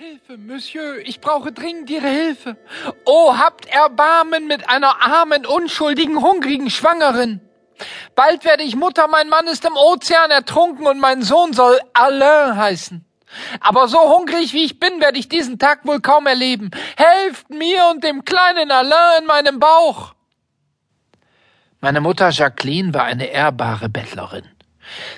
Hilfe, Monsieur, ich brauche dringend Ihre Hilfe. Oh, habt Erbarmen mit einer armen, unschuldigen, hungrigen Schwangeren. Bald werde ich Mutter, mein Mann ist im Ozean ertrunken und mein Sohn soll Alain heißen. Aber so hungrig wie ich bin, werde ich diesen Tag wohl kaum erleben. Helft mir und dem kleinen Alain in meinem Bauch. Meine Mutter Jacqueline war eine ehrbare Bettlerin.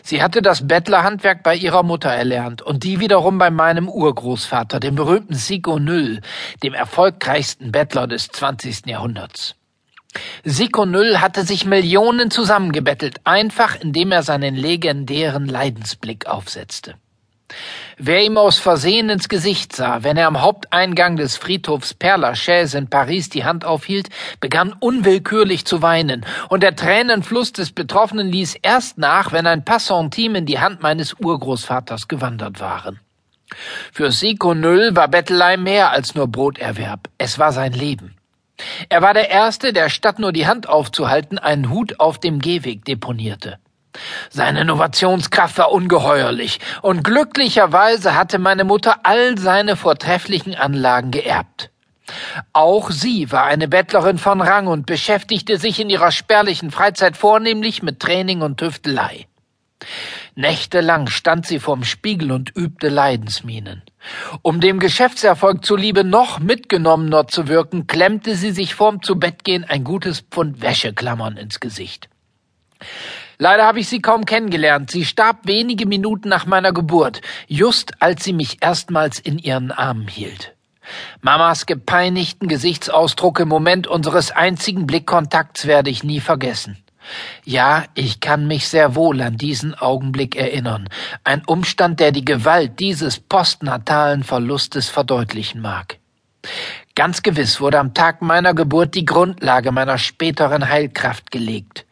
Sie hatte das Bettlerhandwerk bei ihrer Mutter erlernt und die wiederum bei meinem Urgroßvater, dem berühmten Sigo Null, dem erfolgreichsten Bettler des 20. Jahrhunderts. Sigo Null hatte sich Millionen zusammengebettelt, einfach indem er seinen legendären Leidensblick aufsetzte. Wer ihm aus Versehen ins Gesicht sah, wenn er am Haupteingang des Friedhofs Père Lachaise in Paris die Hand aufhielt, begann unwillkürlich zu weinen, und der Tränenfluss des Betroffenen ließ erst nach, wenn ein Passantim in die Hand meines Urgroßvaters gewandert waren. Für Siko Null war Bettelei mehr als nur Broterwerb, es war sein Leben. Er war der Erste, der statt nur die Hand aufzuhalten, einen Hut auf dem Gehweg deponierte. Seine Innovationskraft war ungeheuerlich, und glücklicherweise hatte meine Mutter all seine vortrefflichen Anlagen geerbt. Auch sie war eine Bettlerin von Rang und beschäftigte sich in ihrer spärlichen Freizeit vornehmlich mit Training und Tüftelei. Nächtelang stand sie vorm Spiegel und übte Leidensminen. Um dem Geschäftserfolg zuliebe noch mitgenommener zu wirken, klemmte sie sich vorm Zubettgehen ein gutes Pfund Wäscheklammern ins Gesicht. Leider habe ich sie kaum kennengelernt. Sie starb wenige Minuten nach meiner Geburt, just als sie mich erstmals in ihren Armen hielt. Mamas gepeinigten Gesichtsausdruck im Moment unseres einzigen Blickkontakts werde ich nie vergessen. Ja, ich kann mich sehr wohl an diesen Augenblick erinnern, ein Umstand, der die Gewalt dieses postnatalen Verlustes verdeutlichen mag. Ganz gewiss wurde am Tag meiner Geburt die Grundlage meiner späteren Heilkraft gelegt.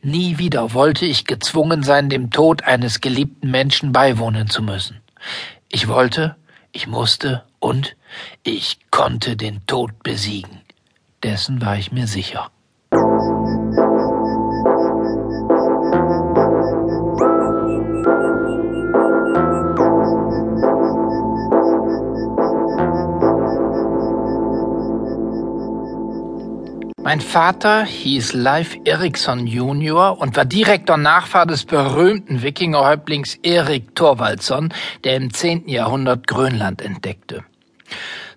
Nie wieder wollte ich gezwungen sein, dem Tod eines geliebten Menschen beiwohnen zu müssen. Ich wollte, ich musste und ich konnte den Tod besiegen. Dessen war ich mir sicher. Mein Vater hieß Leif Eriksson Junior und war direkter Nachfahr des berühmten Wikingerhäuptlings Erik Thorvaldsson, der im 10. Jahrhundert Grönland entdeckte.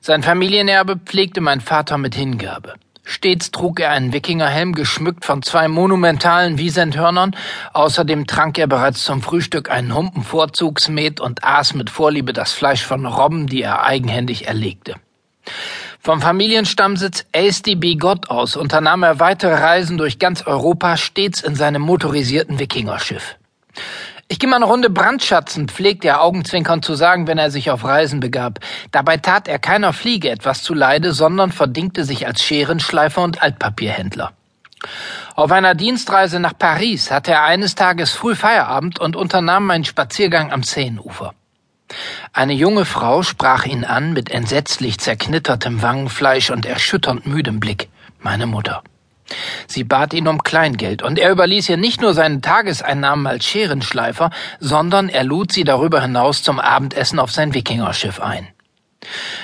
Sein Familienerbe pflegte mein Vater mit Hingabe. Stets trug er einen Wikingerhelm geschmückt von zwei monumentalen Wiesenthörnern. Außerdem trank er bereits zum Frühstück einen Humpen Vorzugsmet und aß mit Vorliebe das Fleisch von Robben, die er eigenhändig erlegte. Vom Familienstammsitz ASDB Gott aus unternahm er weitere Reisen durch ganz Europa, stets in seinem motorisierten Wikingerschiff. Ich gehe mal eine Runde brandschatzen, pflegte er augenzwinkern zu sagen, wenn er sich auf Reisen begab. Dabei tat er keiner Fliege etwas zuleide, sondern verdingte sich als Scherenschleifer und Altpapierhändler. Auf einer Dienstreise nach Paris hatte er eines Tages früh Feierabend und unternahm einen Spaziergang am Seenufer. Eine junge Frau sprach ihn an mit entsetzlich zerknittertem Wangenfleisch und erschütternd müdem Blick. Meine Mutter. Sie bat ihn um Kleingeld, und er überließ ihr nicht nur seine Tageseinnahmen als Scherenschleifer, sondern er lud sie darüber hinaus zum Abendessen auf sein Wikingerschiff ein.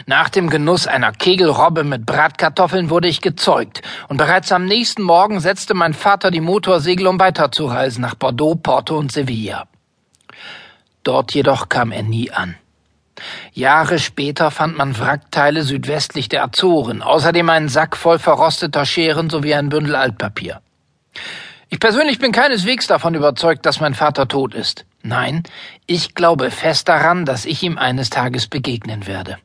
Nach dem Genuss einer Kegelrobbe mit Bratkartoffeln wurde ich gezeugt, und bereits am nächsten Morgen setzte mein Vater die Motorsegel, um weiterzureisen nach Bordeaux, Porto und Sevilla. Dort jedoch kam er nie an. Jahre später fand man Wrackteile südwestlich der Azoren, außerdem einen Sack voll verrosteter Scheren sowie ein Bündel Altpapier. Ich persönlich bin keineswegs davon überzeugt, dass mein Vater tot ist. Nein, ich glaube fest daran, dass ich ihm eines Tages begegnen werde.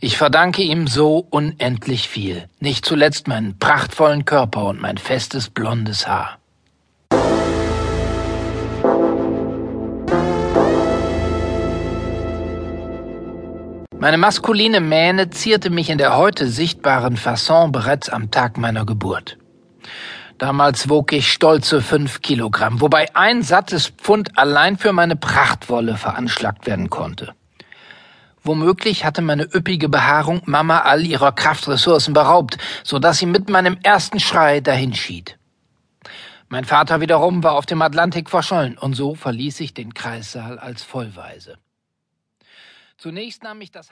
Ich verdanke ihm so unendlich viel, nicht zuletzt meinen prachtvollen Körper und mein festes blondes Haar. Meine maskuline Mähne zierte mich in der heute sichtbaren Fasson bereits am Tag meiner Geburt. Damals wog ich stolze fünf Kilogramm, wobei ein sattes Pfund allein für meine Prachtwolle veranschlagt werden konnte. Womöglich hatte meine üppige Behaarung Mama all ihrer Kraftressourcen beraubt, so dass sie mit meinem ersten Schrei dahinschied. Mein Vater wiederum war auf dem Atlantik verschollen, und so verließ ich den Kreissaal als Vollweise. Zunächst nahm ich das